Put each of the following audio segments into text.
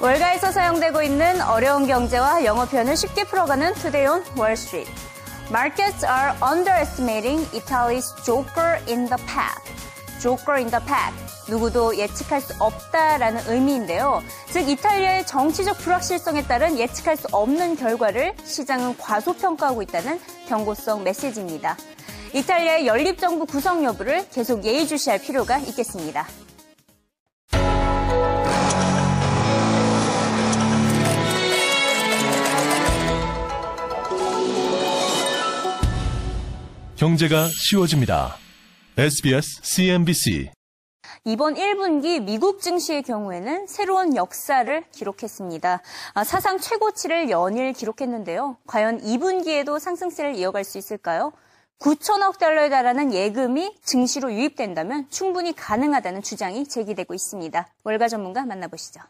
월가에서 사용되고 있는 어려운 경제와 영어 표현을 쉽게 풀어가는 Wall Street. Markets are underestimating Italy's joker in the pack. joker in the pack. 누구도 예측할 수 없다라는 의미인데요. 즉 이탈리아의 정치적 불확실성에 따른 예측할 수 없는 결과를 시장은 과소평가하고 있다는 경고성 메시지입니다. 이탈리아의 연립정부 구성 여부를 계속 예의주시할 필요가 있겠습니다. 경제가 쉬워집니다. SBS CNBC 이번 1분기 미국 증시의 경우에는 새로운 역사를 기록했습니다. 아, 사상 최고치를 연일 기록했는데요. 과연 2분기에도 상승세를 이어갈 수 있을까요? 9천억 달러에 달하는 예금이 증시로 유입된다면 충분히 가능하다는 주장이 제기되고 있습니다. 월가 전문가 만나보시죠.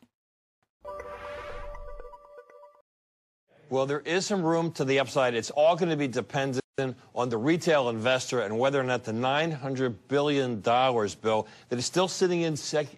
Well, there is some room to the upside. It's all going to be dependent on the retail investor and whether or not the $900 billion bill that is still sitting in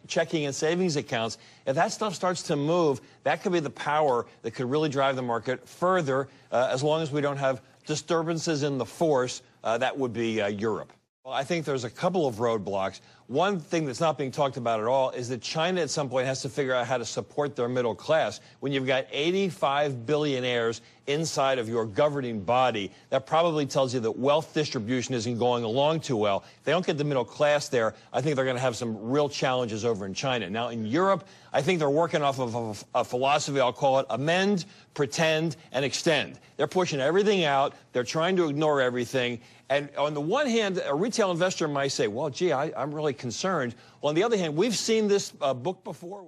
checking and savings accounts, if that stuff starts to move, that could be the power that could really drive the market further uh, as long as we don't have disturbances in the force. Uh, that would be uh, Europe. Well, I think there's a couple of roadblocks. One thing that's not being talked about at all is that China at some point has to figure out how to support their middle class. When you've got 85 billionaires inside of your governing body, that probably tells you that wealth distribution isn't going along too well. If they don't get the middle class there, I think they're going to have some real challenges over in China. Now, in Europe, I think they're working off of a, a philosophy, I'll call it amend, pretend, and extend. They're pushing everything out. They're trying to ignore everything. And on the one hand, a retail investor might say, well, gee, I, am really concerned. Well, on the other hand, we've seen this uh, book before.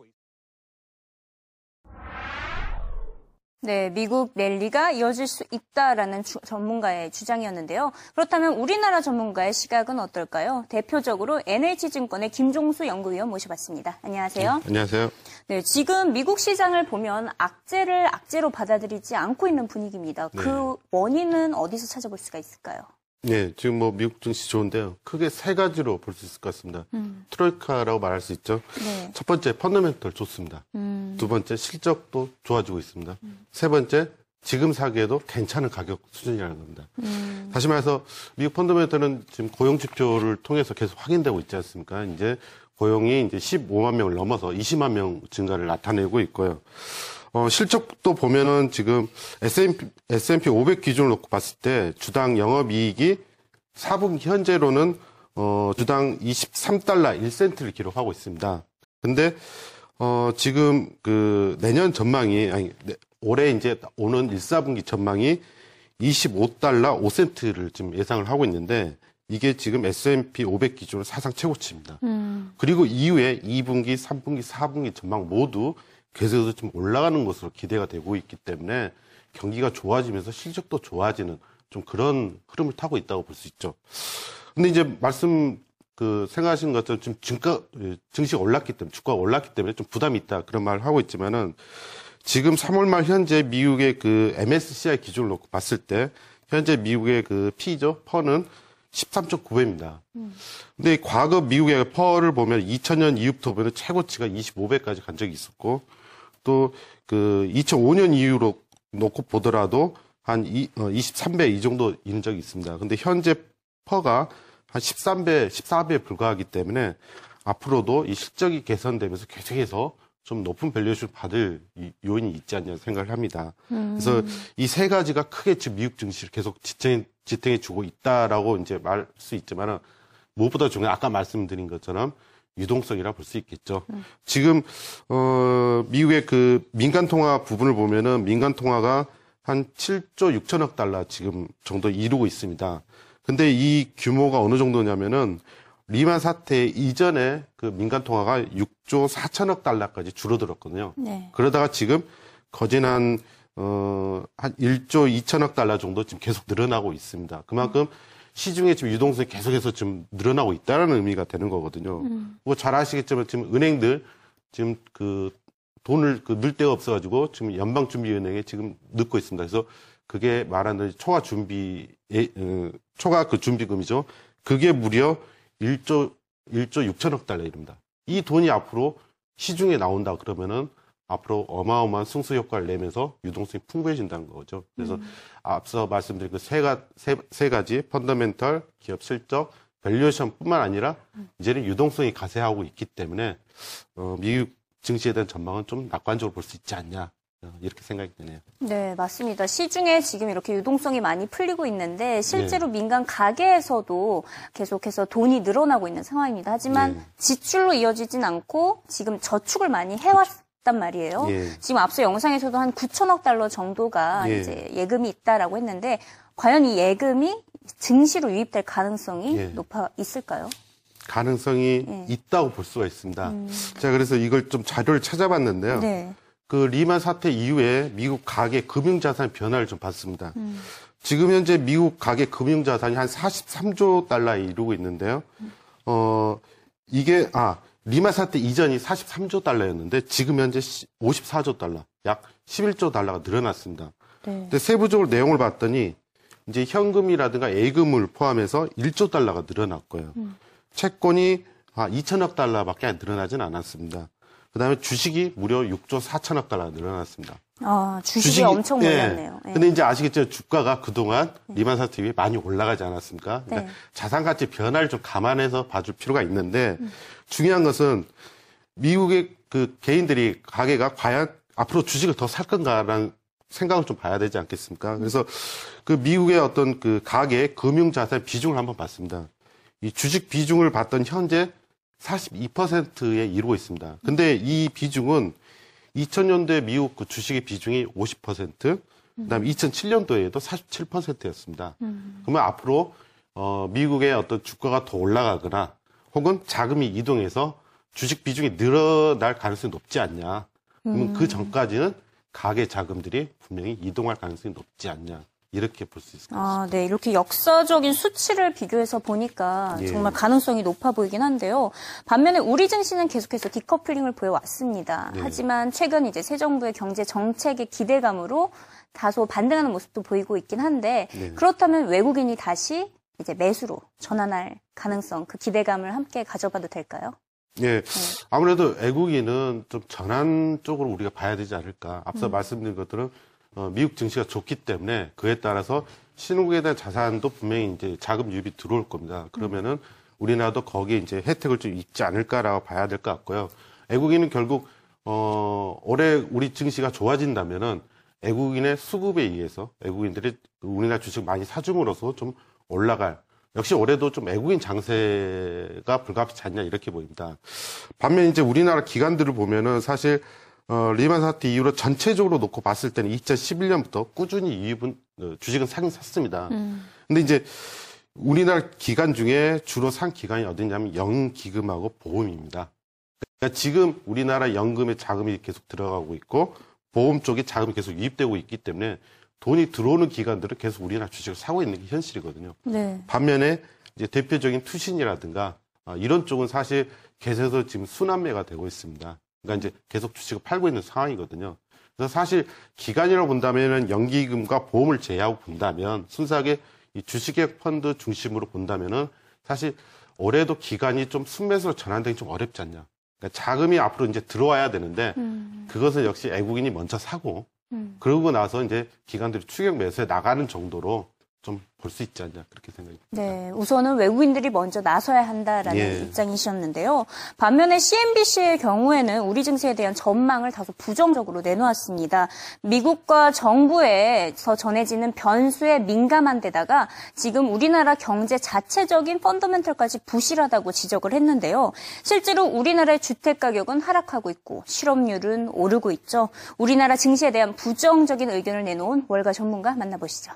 네, 미국 랠리가 이어질 수 있다라는 주, 전문가의 주장이었는데요. 그렇다면 우리나라 전문가의 시각은 어떨까요? 대표적으로 NH증권의 김종수 연구위원 모셔봤습니다. 안녕하세요. 네, 안녕하세요. 네, 지금 미국 시장을 보면 악재를 악재로 받아들이지 않고 있는 분위기입니다. 그 네. 원인은 어디서 찾아볼 수가 있을까요? 네, 지금 뭐 미국 증시 좋은데요. 크게 세 가지로 볼 수 있을 것 같습니다. 음. 트로이카라고 말할 수 있죠. 네. 첫 번째, 펀더멘털 좋습니다. 음. 두 번째, 실적도 좋아지고 있습니다. 음. 세 번째, 지금 사기에도 괜찮은 가격 수준이라는 겁니다. 음. 다시 말해서 미국 펀더멘털은 지금 고용 지표를 통해서 계속 확인되고 있지 않습니까? 이제 고용이 이제 15만 명을 넘어서 20만 명 증가를 나타내고 있고요. 어, 실적도 보면은 지금 S&P, S&P 500 기준을 놓고 봤을 때 주당 영업이익이 4분기 현재로는 어, 주당 23달러 1센트를 기록하고 있습니다. 근데 어, 지금 그 내년 전망이 아니 올해 이제 오는 1, 4분기 전망이 25달러 5센트를 지금 예상을 하고 있는데 이게 지금 S&P 500 기준으로 사상 최고치입니다. 음. 그리고 이후에 2분기, 3분기, 4분기 전망 모두 계속해서 좀 올라가는 것으로 기대가 되고 있기 때문에 경기가 좋아지면서 실적도 좋아지는 좀 그런 흐름을 타고 있다고 볼 수 있죠. 근데 이제 말씀 그 생각하시는 것처럼 지금 증가 증시가 올랐기 때문에 주가가 올랐기 때문에 좀 부담이 있다 그런 말을 하고 있지만은 지금 3월 말 현재 미국의 그 MSCI 기준을 놓고 봤을 때 현재 미국의 그 P죠 퍼는 13.9배입니다. 음. 근데 과거 미국의 퍼를 보면 2000년 이후부터 보면 최고치가 25배까지 간 적이 있었고 또 그 2005년 이후로 놓고 보더라도 한 이, 어, 23배 이 정도 있는 적이 있습니다. 근데 현재 PER가 한 13배, 14배에 불과하기 때문에 앞으로도 이 실적이 개선되면서 계속해서 좀 높은 valuation을 받을 요인이 있지 않냐 생각을 합니다. 음. 그래서 이 세 가지가 크게 지금 미국 증시를 계속 지탱, 지탱해 주고 있다라고 이제 말 수 있지만은 무엇보다 중요한 아까 말씀드린 것처럼 유동성이라 볼 수 있겠죠. 음. 지금 어 미국의 그 민간 통화 부분을 보면은 민간 통화가 한 7조 6천억 달러 지금 정도 이루고 있습니다. 근데 이 규모가 어느 정도냐면은 리만 사태 이전에 그 민간 통화가 6조 4천억 달러까지 줄어들었거든요. 네. 그러다가 지금 거진 한, 어, 한 1조 2천억 달러 정도 지금 계속 늘어나고 있습니다. 그만큼 음. 시중에 지금 유동성이 계속해서 좀 늘어나고 있다는 의미가 되는 거거든요. 음. 뭐잘 아시겠지만 지금 은행들 지금 그 돈을 그 넣을 데가 없어가지고 지금 연방준비은행에 지금 넣고 있습니다. 그래서 그게 말하는 초과 준비, 어, 초과 그 준비금이죠. 그게 무려 1조 1조 6천억 달러 입니다. 이 돈이 앞으로 시중에 나온다 그러면은 앞으로 어마어마한 승수 효과를 내면서 유동성이 풍부해진다는 거죠. 그래서 앞서 말씀드린 그세 가, 세, 세 가지 펀더멘털, 기업 실적, 밸류에이션뿐만 아니라 이제는 유동성이 가세하고 있기 때문에 어, 미국 증시에 대한 전망은 좀 낙관적으로 볼 수 있지 않냐 어, 이렇게 생각이 드네요. 네, 맞습니다. 시중에 지금 이렇게 유동성이 많이 풀리고 있는데 실제로 네. 민간 가게에서도 계속해서 돈이 늘어나고 있는 상황입니다. 하지만 네. 지출로 이어지진 않고 지금 저축을 많이 해왔 단 말이에요. 예. 지금 앞서 영상에서도 한 9천억 달러 정도가 예. 이제 예금이 있다라고 했는데 과연 이 예금이 증시로 유입될 가능성이 예. 높아 있을까요? 가능성이 예. 있다고 볼 수가 있습니다. 제가 그래서 이걸 좀 자료를 찾아봤는데요. 네. 그 리만 사태 이후에 미국 가계 금융자산 변화를 좀 봤습니다. 지금 현재 미국 가계 금융자산이 한 43조 달러에 이르고 있는데요. 어, 이게, 아, 리만 사태 이전이 43조 달러였는데 지금 현재 54조 달러, 약 11조 달러가 늘어났습니다. 네. 근데 세부적으로 내용을 봤더니 이제 현금이라든가 예금을 포함해서 1조 달러가 늘어났고요. 채권이 아, 2천억 달러밖에 안 늘어나진 않았습니다. 그 다음에 주식이 무려 6조 4천억 달러가 늘어났습니다. 아, 주식이, 엄청 몰렸네요. 예. 근데 이제 아시겠죠? 주가가 그동안 리만 사태 이후에 많이 올라가지 않았습니까? 그러니까 네. 자산 가치 변화를 좀 감안해서 봐줄 필요가 있는데 중요한 것은 미국의 그 개인들이 가게가 과연 앞으로 주식을 더 살 건가라는 생각을 좀 봐야 되지 않겠습니까? 그래서 그 미국의 어떤 그 가계 금융 자산 비중을 한번 봤습니다. 이 주식 비중을 봤던 현재 42%에 이르고 있습니다. 근데 이 비중은 2000년도에 미국 그 주식의 비중이 50%, 그다음에 2007년도에도 47%였습니다. 그러면 앞으로 어, 미국의 어떤 주가가 더 올라가거나 혹은 자금이 이동해서 주식 비중이 늘어날 가능성이 높지 않냐. 그러면 그 전까지는 가계 자금들이 분명히 이동할 가능성이 높지 않냐. 이렇게 볼 수 있을 것 같습니다. 아, 네. 이렇게 역사적인 수치를 비교해서 보니까 예. 정말 가능성이 높아 보이긴 한데요. 반면에 우리 증시는 계속해서 디커플링을 보여왔습니다. 네. 하지만 최근 이제 새 정부의 경제 정책의 기대감으로 다소 반등하는 모습도 보이고 있긴 한데 네. 그렇다면 외국인이 다시 이제 매수로 전환할 가능성, 그 기대감을 함께 가져봐도 될까요? 예. 아무래도 애국인은 좀 전환 쪽으로 우리가 봐야 되지 않을까. 앞서 말씀드린 것들은 어, 미국 증시가 좋기 때문에 그에 따라서 신흥국에 대한 자산도 분명히 이제 자금 유입이 들어올 겁니다. 그러면은 우리나라도 거기에 이제 혜택을 좀 입지 않을까라고 봐야 될 것 같고요. 애국인은 결국 어, 올해 우리 증시가 좋아진다면은 애국인의 수급에 의해서 애국인들이 우리나라 주식 많이 사줌으로써 좀 올라갈 역시 올해도 좀 애국인 장세가 불가피치 않냐 이렇게 보입니다. 반면 이제 우리나라 기관들을 보면은 사실 어, 리만 사태 이후로 전체적으로 놓고 봤을 때는 2011년부터 꾸준히 이입은 어, 주식은 사긴 샀습니다. 근데 이제 우리나라 기관 중에 주로 산 기관이 어디냐면 영기금하고 보험입니다. 그러니까 지금 우리나라 연금에 자금이 계속 들어가고 있고 보험 쪽에 자금이 계속 유입되고 있기 때문에 돈이 들어오는 기관들은 계속 우리나라 주식을 사고 있는 게 현실이거든요. 네. 반면에 이제 대표적인 투신이라든가 아, 이런 쪽은 사실 계속해서 지금 순환매가 되고 있습니다. 그러니까 이제 계속 주식을 팔고 있는 상황이거든요. 그래서 사실 기간이라고 본다면은 연기금과 보험을 제외하고 본다면 순수하게 이 주식의 펀드 중심으로 본다면은 사실 올해도 기간이 좀 순매수로 전환되기 좀 어렵지 않냐. 그러니까 자금이 앞으로 이제 들어와야 되는데 그것을 역시 애국인이 먼저 사고 그러고 나서 이제 기관들이 추격 매수에 나가는 정도로 좀 볼 수 있지 않냐 그렇게 생각이 듭니다. 네, 우선은 외국인들이 먼저 나서야 한다라는 예. 입장이셨는데요. 반면에 CNBC의 경우에는 우리 증시에 대한 전망을 다소 부정적으로 내놓았습니다. 미국과 정부에서 전해지는 변수에 민감한 데다가 지금 우리나라 경제 자체적인 펀더멘털까지 부실하다고 지적을 했는데요. 실제로 우리나라의 주택 가격은 하락하고 있고 실업률은 오르고 있죠. 우리나라 증시에 대한 부정적인 의견을 내놓은 월가 전문가 만나보시죠.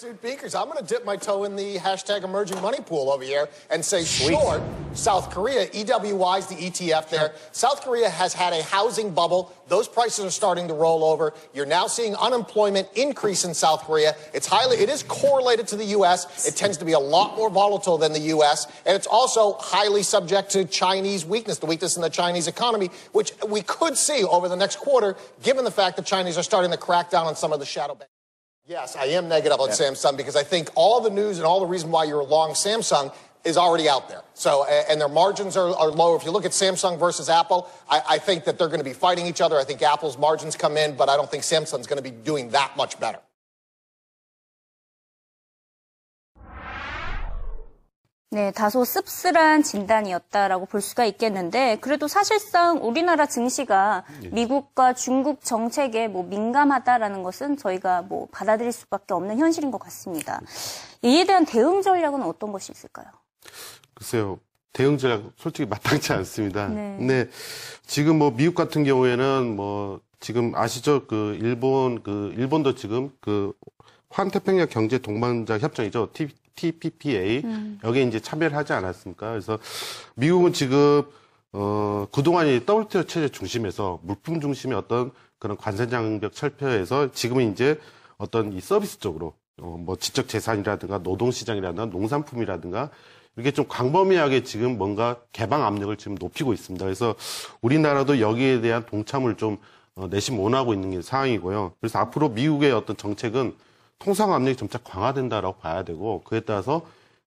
Suit Beakers, I'm going to dip my toe in the hashtag emerging money pool over here and say short South Korea. EWY is the ETF there. South Korea has had a housing bubble. Those prices are starting to roll over. You're now seeing unemployment increase in South Korea. It's highly, it is correlated to the U.S. It tends to be a lot more volatile than the U.S. And it's also highly subject to Chinese weakness, the weakness in the Chinese economy, which we could see over the next quarter, given the fact that Chinese are starting to crack down on some of the shadow banks. Yes, I am negative on Samsung because I think all the news and all the reason why you're long Samsung is already out there. So, and their margins are, are low. If you look at Samsung versus Apple, I, I think that they're going to be fighting each other. I think Apple's margins come in, but I don't think Samsung's going to be doing that much better. 네, 다소 씁쓸한 진단이었다라고 볼 수가 있겠는데 그래도 사실상 우리나라 증시가 미국과 중국 정책에 뭐 민감하다라는 것은 저희가 뭐 받아들일 수밖에 없는 현실인 것 같습니다. 이에 대한 대응 전략은 어떤 것이 있을까요? 글쎄요. 대응 전략 솔직히 마땅치 않습니다. 네. 근데 지금 뭐 미국 같은 경우에는 뭐 지금 아시죠? 그 일본 그 일본도 지금 그 환태평양 경제 동반자 협정이죠. TPPA 여기에 이제 참여를 하지 않았습니까? 그래서 미국은 지금 어 그동안 이 WTO 체제 중심에서 물품 중심의 어떤 그런 관세 장벽 철폐에서 지금은 이제 어떤 이 서비스 쪽으로 어, 뭐 지적 재산이라든가 노동 시장이라든가 농산품이라든가 이렇게 좀 광범위하게 지금 뭔가 개방 압력을 지금 높이고 있습니다. 그래서 우리나라도 여기에 대한 동참을 좀 어, 내심 원하고 있는 게 상황이고요. 그래서 앞으로 미국의 어떤 정책은 통상 압력이 점차 강화된다라고 봐야 되고 그에 따라서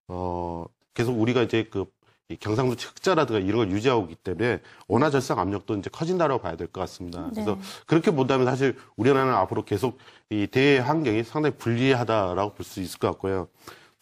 어 계속 우리가 이제 그이 경상도 흑자라든가 이런 걸 유지하고 있기 때문에 원화 절상 압력도 이제 커진다라고 봐야 될 것 같습니다. 그래서 그렇게 본다면 사실 우리나라는 앞으로 계속 이 대외 환경이 상당히 불리하다라고 볼 수 있을 것 같고요.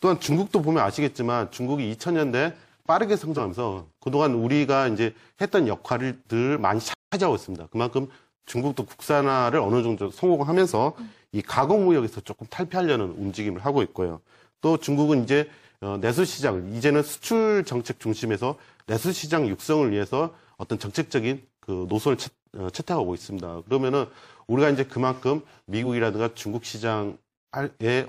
또한 중국도 보면 아시겠지만 중국이 2000년대 빠르게 성장하면서 그동안 우리가 이제 했던 역할들 많이 차지하고 있습니다. 그만큼 중국도 국산화를 어느 정도 성공하면서 이 가공무역에서 조금 탈피하려는 움직임을 하고 있고요. 또 중국은 이제 어, 내수 시장을 이제는 수출 정책 중심에서 내수 시장 육성을 위해서 어떤 정책적인 그 노선을 채, 어, 채택하고 있습니다. 그러면은 우리가 이제 그만큼 미국이라든가 중국 시장에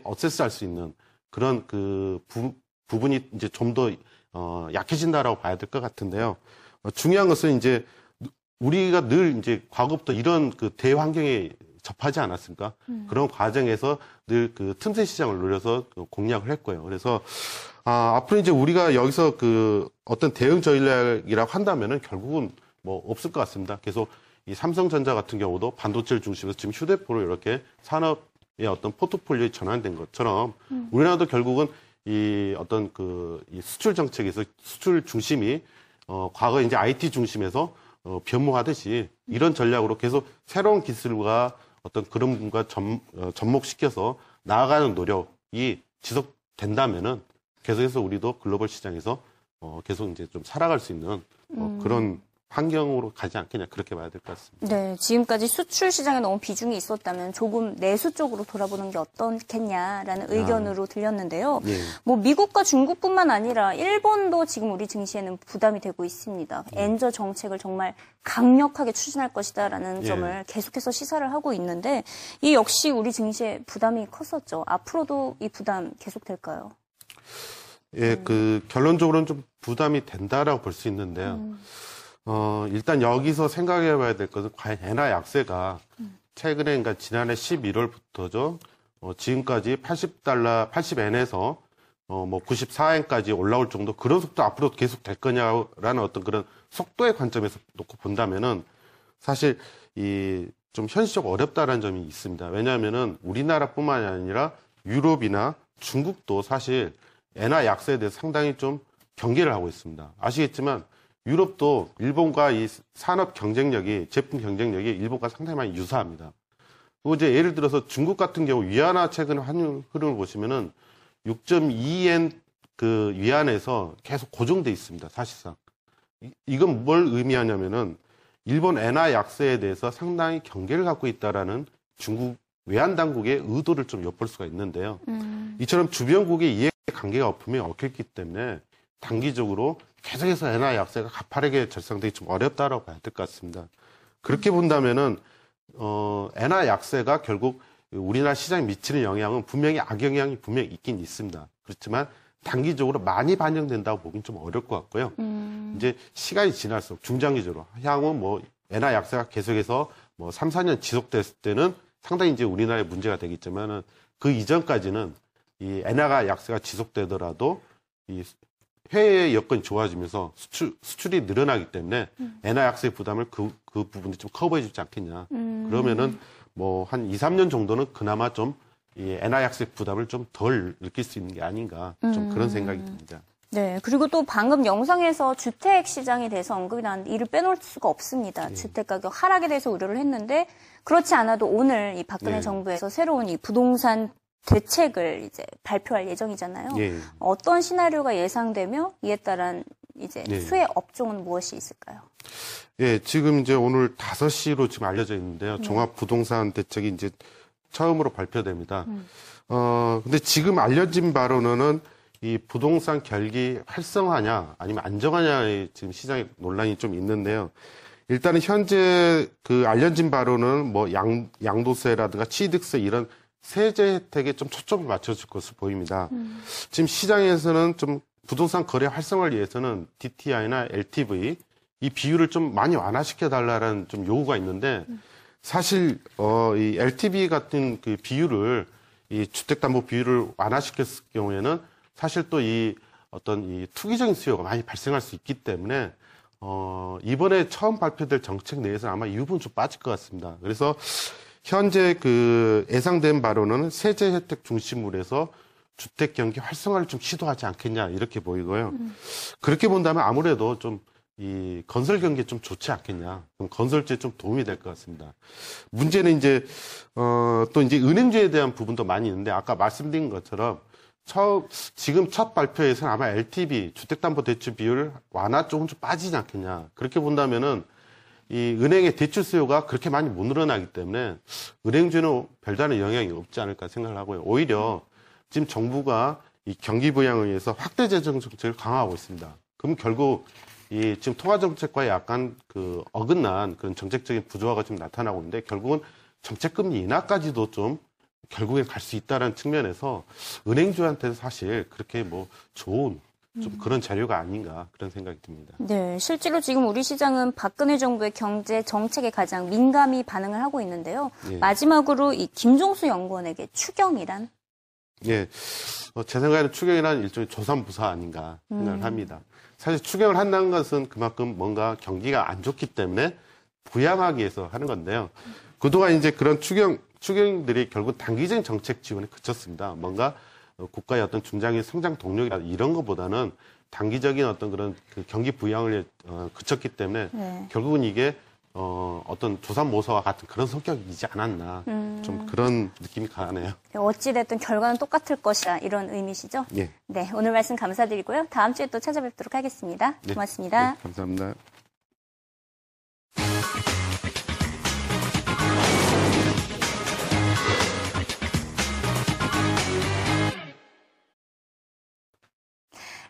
어세스할 수 있는 그런 그 부, 부분이 이제 좀더 어, 약해진다라고 봐야 될 것 같은데요. 어, 중요한 것은 이제 우리가 늘 이제 과거부터 이런 그 대환경에 접하지 않았습니까? 그런 과정에서 늘 그 틈새 시장을 노려서 그 공략을 했고요. 그래서 아, 앞으로 이제 우리가 여기서 그 어떤 대응 전략이라고 한다면은 결국은 뭐 없을 것 같습니다. 계속 이 삼성전자 같은 경우도 반도체를 중심으로 지금 휴대폰을 이렇게 산업의 어떤 포트폴리오에 전환된 것처럼 우리나라도 결국은 이 어떤 그 이 수출 정책에서 수출 중심이 어 과거 이제 IT 중심에서 어 변모하듯이 이런 전략으로 계속 새로운 기술과 어떤 그런 분과 점, 어, 접목시켜서 나아가는 노력이 지속된다면은 계속해서 우리도 글로벌 시장에서 어 계속 이제 좀 살아갈 수 있는 어, 그런 환경으로 가지 않겠냐 그렇게 봐야 될 것 같습니다. 네, 지금까지 수출 시장에 너무 비중이 있었다면 조금 내수 쪽으로 돌아보는 게 어떻겠냐라는 의견으로 들렸는데요. 예. 뭐 미국과 중국뿐만 아니라 일본도 지금 우리 증시에는 부담이 되고 있습니다. 엔저 정책을 정말 강력하게 추진할 것이다라는 예. 점을 계속해서 시사를 하고 있는데 이 역시 우리 증시에 부담이 컸었죠. 앞으로도 이 부담 계속 될까요? 예, 그 결론적으로는 좀 부담이 된다라고 볼 수 있는데요. 어, 일단 여기서 생각해 봐야 될 것은 과연 엔화 약세가 최근에 그러니까 지난해 11월부터죠. 어, 지금까지 80달러, 80엔에서 어, 뭐 94엔까지 올라올 정도 그런 속도 앞으로 계속 될 거냐라는 어떤 그런 속도의 관점에서 놓고 본다면은 사실 이 좀 현실적 어렵다라는 점이 있습니다. 왜냐하면은 우리나라뿐만이 아니라 유럽이나 중국도 사실 엔화 약세에 대해서 상당히 좀 경계를 하고 있습니다. 아시겠지만 유럽도 일본과 이 산업 경쟁력이 제품 경쟁력이 일본과 상당히 많이 유사합니다. 그리고 이제 예를 들어서 중국 같은 경우 위안화 최근 환율 흐름을 보시면은 6.2엔 그 위안에서 계속 고정돼 있습니다. 사실상 이- 이건 뭘 의미하냐면은 일본 엔화 약세에 대해서 상당히 경계를 갖고 있다라는 중국 외환 당국의 의도를 좀 엿볼 수가 있는데요. 이처럼 주변국의 이해 관계가 분명히 얽혔기 때문에 단기적으로 계속해서 엔화 약세가 가파르게 절상되기 좀 어렵다라고 봐야 될 것 같습니다. 그렇게 본다면은 어 엔화 약세가 결국 우리나라 시장에 미치는 영향은 분명히 악영향이 분명히 있긴 있습니다. 그렇지만 단기적으로 많이 반영된다고 보기는 좀 어려울 것 같고요. 이제 시간이 지날수록 중장기적으로 향후 뭐 엔화 약세가 계속해서 뭐 3, 4년 지속됐을 때는 상당히 이제 우리나라에 문제가 되겠지만은 그 이전까지는 이 엔화가 약세가 지속되더라도 이 해외 여건이 좋아지면서 수출, 수출이 늘어나기 때문에 엔화 약세의 부담을 그, 그 부분이 좀 커버해 주지 않겠냐. 그러면은 뭐 한 2, 3년 정도는 그나마 좀 이 엔화 약세 부담을 좀 덜 느낄 수 있는 게 아닌가. 좀 그런 생각이 듭니다. 네, 그리고 또 방금 영상에서 주택 시장에 대해서 언급이 나왔는데 이를 빼놓을 수가 없습니다. 네. 주택 가격 하락에 대해서 우려를 했는데 그렇지 않아도 오늘 이 박근혜 네. 정부에서 새로운 이 부동산 대책을 이제 발표할 예정이잖아요. 예. 어떤 시나리오가 예상되며 이에 따른 이제 네. 수혜 업종은 무엇이 있을까요? 예, 지금 이제 오늘 5시로 지금 알려져 있는데요. 종합 부동산 대책이 이제 처음으로 발표됩니다. 어, 근데 지금 알려진 바로는 이 부동산 결기 활성화냐 아니면 안정화냐의 지금 시장에 논란이 좀 있는데요. 일단은 현재 그 알려진 바로는 뭐 양, 양도세라든가 취득세 이런 세제 혜택에 좀 초점을 맞춰줄 것으로 보입니다. 지금 시장에서는 좀 부동산 거래 활성화를 위해서는 DTI나 LTV 이 비율을 좀 많이 완화시켜 달라는 좀 요구가 있는데 사실 어 이 LTV 같은 그 비율을 이 주택담보 비율을 완화시켰을 경우에는 사실 또 이 어떤 이 투기적인 수요가 많이 발생할 수 있기 때문에 어 이번에 처음 발표될 정책 내에서는 아마 이 부분 좀 빠질 것 같습니다. 그래서 현재 그 예상된 바로는 세제 혜택 중심으로 해서 주택 경기 활성화를 좀 시도하지 않겠냐 이렇게 보이고요. 그렇게 본다면 아무래도 좀 이 건설 경기에 좀 좋지 않겠냐. 그럼 건설주에 좀 도움이 될 것 같습니다. 문제는 이제 어 또 이제 은행주에 대한 부분도 많이 있는데 아까 말씀드린 것처럼 처음 지금 첫 발표에서는 아마 LTV 주택담보대출 비율 완화 조금 좀 빠지지 않겠냐. 그렇게 본다면은 이 은행의 대출 수요가 그렇게 많이 못 늘어나기 때문에 은행주는 별다른 영향이 없지 않을까 생각을 하고요. 오히려 지금 정부가 이 경기 부양을 위해서 확대 재정 정책을 강화하고 있습니다. 그럼 결국 이 지금 통화 정책과 약간 그 어긋난 그런 정책적인 부조화가 좀 나타나고 있는데 결국은 정책 금리 인하까지도 좀 결국엔 갈수 있다는 측면에서 은행주한테는 사실 그렇게 뭐 좋은 좀 그런 자료가 아닌가 그런 생각이 듭니다. 네, 실제로 지금 우리 시장은 박근혜 정부의 경제 정책에 가장 민감히 반응을 하고 있는데요. 예. 마지막으로 이 김종수 연구원에게 추경이란 예, 어, 제 생각에는 추경이란 일종의 조삼부사 아닌가 생각을 합니다. 사실 추경을 한다는 것은 그만큼 뭔가 경기가 안 좋기 때문에 부양하기 위해서 하는 건데요. 그동안 이제 그런 추경, 추경들이 결국 단기적인 정책 지원에 그쳤습니다. 뭔가 어, 국가의 어떤 중장기 성장 동력이나 이런 것보다는 단기적인 어떤 그런 그 경기 부양을 어, 그쳤기 때문에 네. 결국은 이게 어, 어떤 조삼모사와 같은 그런 성격이지 않았나 좀 그런 느낌이 강하네요. 어찌됐든 결과는 똑같을 것이다 이런 의미시죠? 예. 네, 오늘 말씀 감사드리고요. 다음 주에 또 찾아뵙도록 하겠습니다. 네. 고맙습니다. 네, 감사합니다.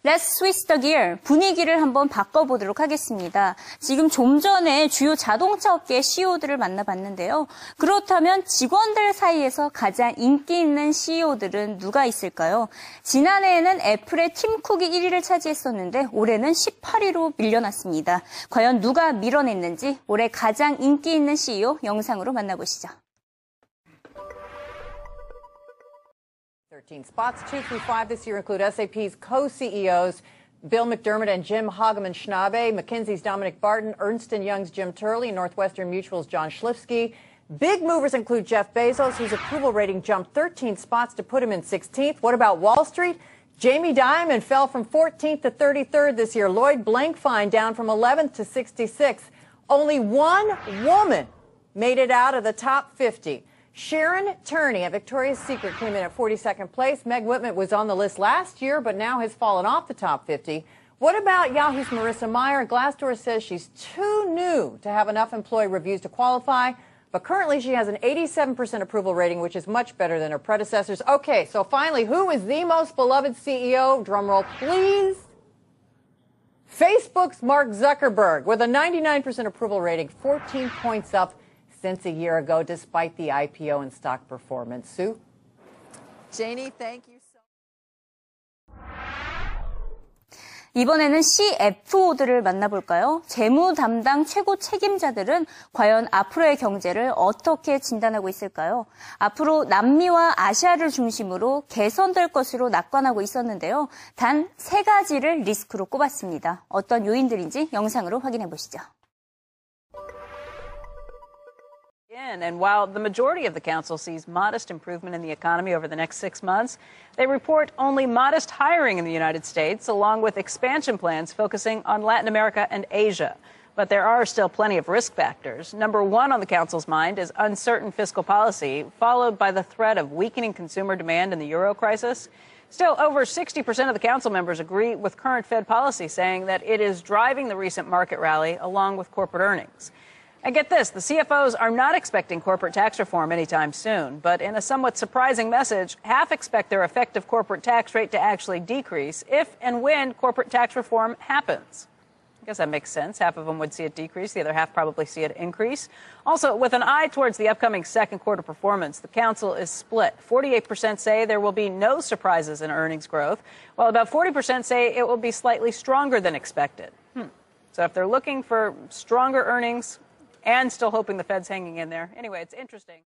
Let's switch the gear. 분위기를 한번 바꿔보도록 하겠습니다. 지금 좀 전에 주요 자동차 업계 CEO들을 만나봤는데요. 그렇다면 직원들 사이에서 가장 인기 있는 CEO들은 누가 있을까요? 지난해에는 애플의 팀 쿡이 1위를 차지했었는데 올해는 18위로 밀려났습니다. 과연 누가 밀어냈는지 올해 가장 인기 있는 CEO 영상으로 만나보시죠. 13 spots, two through five this year include SAP's co-CEOs Bill McDermott and Jim Hageman Schnabe, McKinsey's Dominic Barton, Ernst & Young's Jim Turley, Northwestern Mutual's John Schlifsky. Big movers include Jeff Bezos, whose approval rating jumped 13 spots to put him in 16th. What about Wall Street? Jamie Dimon fell from 14th to 33rd this year. Lloyd Blankfein down from 11th to 66th. Only one woman made it out of the top 50. Sharon Turney at Victoria's Secret came in at 42nd place. Meg Whitman was on the list last year, but now has fallen off the top 50. What about Yahoo's Marissa Meyer? Glassdoor says she's too new to have enough employee reviews to qualify, but currently she has an 87% approval rating, which is much better than her predecessors. Okay, so finally, who is the most beloved CEO? Drumroll, please. Facebook's Mark Zuckerberg with a 99% approval rating, 14 points up since a year ago, despite the IPO and stock performance. Sue? Janie, thank you so 이번에는 CFO들을 만나볼까요? 재무 담당 최고 책임자들은 과연 앞으로의 경제를 어떻게 진단하고 있을까요? 앞으로 남미와 아시아를 중심으로 개선될 것으로 낙관하고 있었는데요. 단 세 가지를 리스크로 꼽았습니다. 어떤 요인들인지 영상으로 확인해 보시죠. In. And while the majority of the council sees modest improvement in the economy over the next six months, they report only modest hiring in the United States, along with expansion plans focusing on Latin America and Asia. But there are still plenty of risk factors. Number one on the council's mind is uncertain fiscal policy, followed by the threat of weakening consumer demand in the euro crisis. Still, over 60% of the council members agree with current Fed policy, saying that it is driving the recent market rally along with corporate earnings. And get this, the CFOs are not expecting corporate tax reform anytime soon, but in a somewhat surprising message, half expect their effective corporate tax rate to actually decrease if and when corporate tax reform happens. I guess that makes sense. Half of them would see it decrease. The other half probably see it increase. Also, with an eye towards the upcoming second quarter performance, the council is split. 48% say there will be no surprises in earnings growth, while about 40% say it will be slightly stronger than expected. Hmm. So if they're looking for stronger earnings, and still hoping the Fed's hanging in there. Anyway, it's interesting.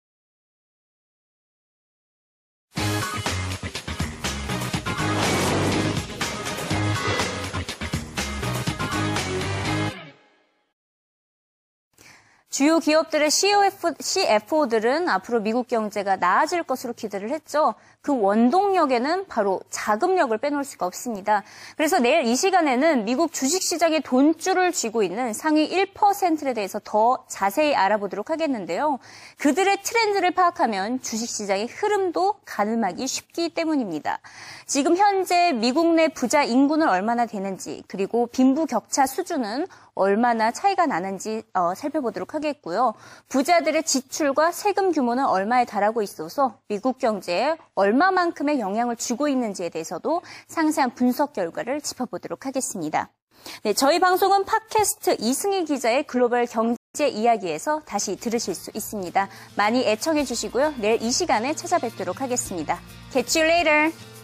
주요 기업들의 CFO, CFO들은 앞으로 미국 경제가 나아질 것으로 기대를 했죠. 그 원동력에는 바로 자금력을 빼놓을 수가 없습니다. 그래서 내일 이 시간에는 미국 주식시장의 돈줄을 쥐고 있는 상위 1%에 대해서 더 자세히 알아보도록 하겠는데요. 그들의 트렌드를 파악하면 주식시장의 흐름도 가늠하기 쉽기 때문입니다. 지금 현재 미국 내 부자 인구는 얼마나 되는지 그리고 빈부 격차 수준은 얼마나 차이가 나는지 어, 살펴보도록 하겠고요. 부자들의 지출과 세금 규모는 얼마에 달하고 있어서 미국 경제에 얼마만큼의 영향을 주고 있는지에 대해서도 상세한 분석 결과를 짚어보도록 하겠습니다. 네, 저희 방송은 팟캐스트 이승희 기자의 글로벌 경제 이야기에서 다시 들으실 수 있습니다. 많이 애청해 주시고요. 내일 이 시간에 찾아뵙도록 하겠습니다. Catch you later!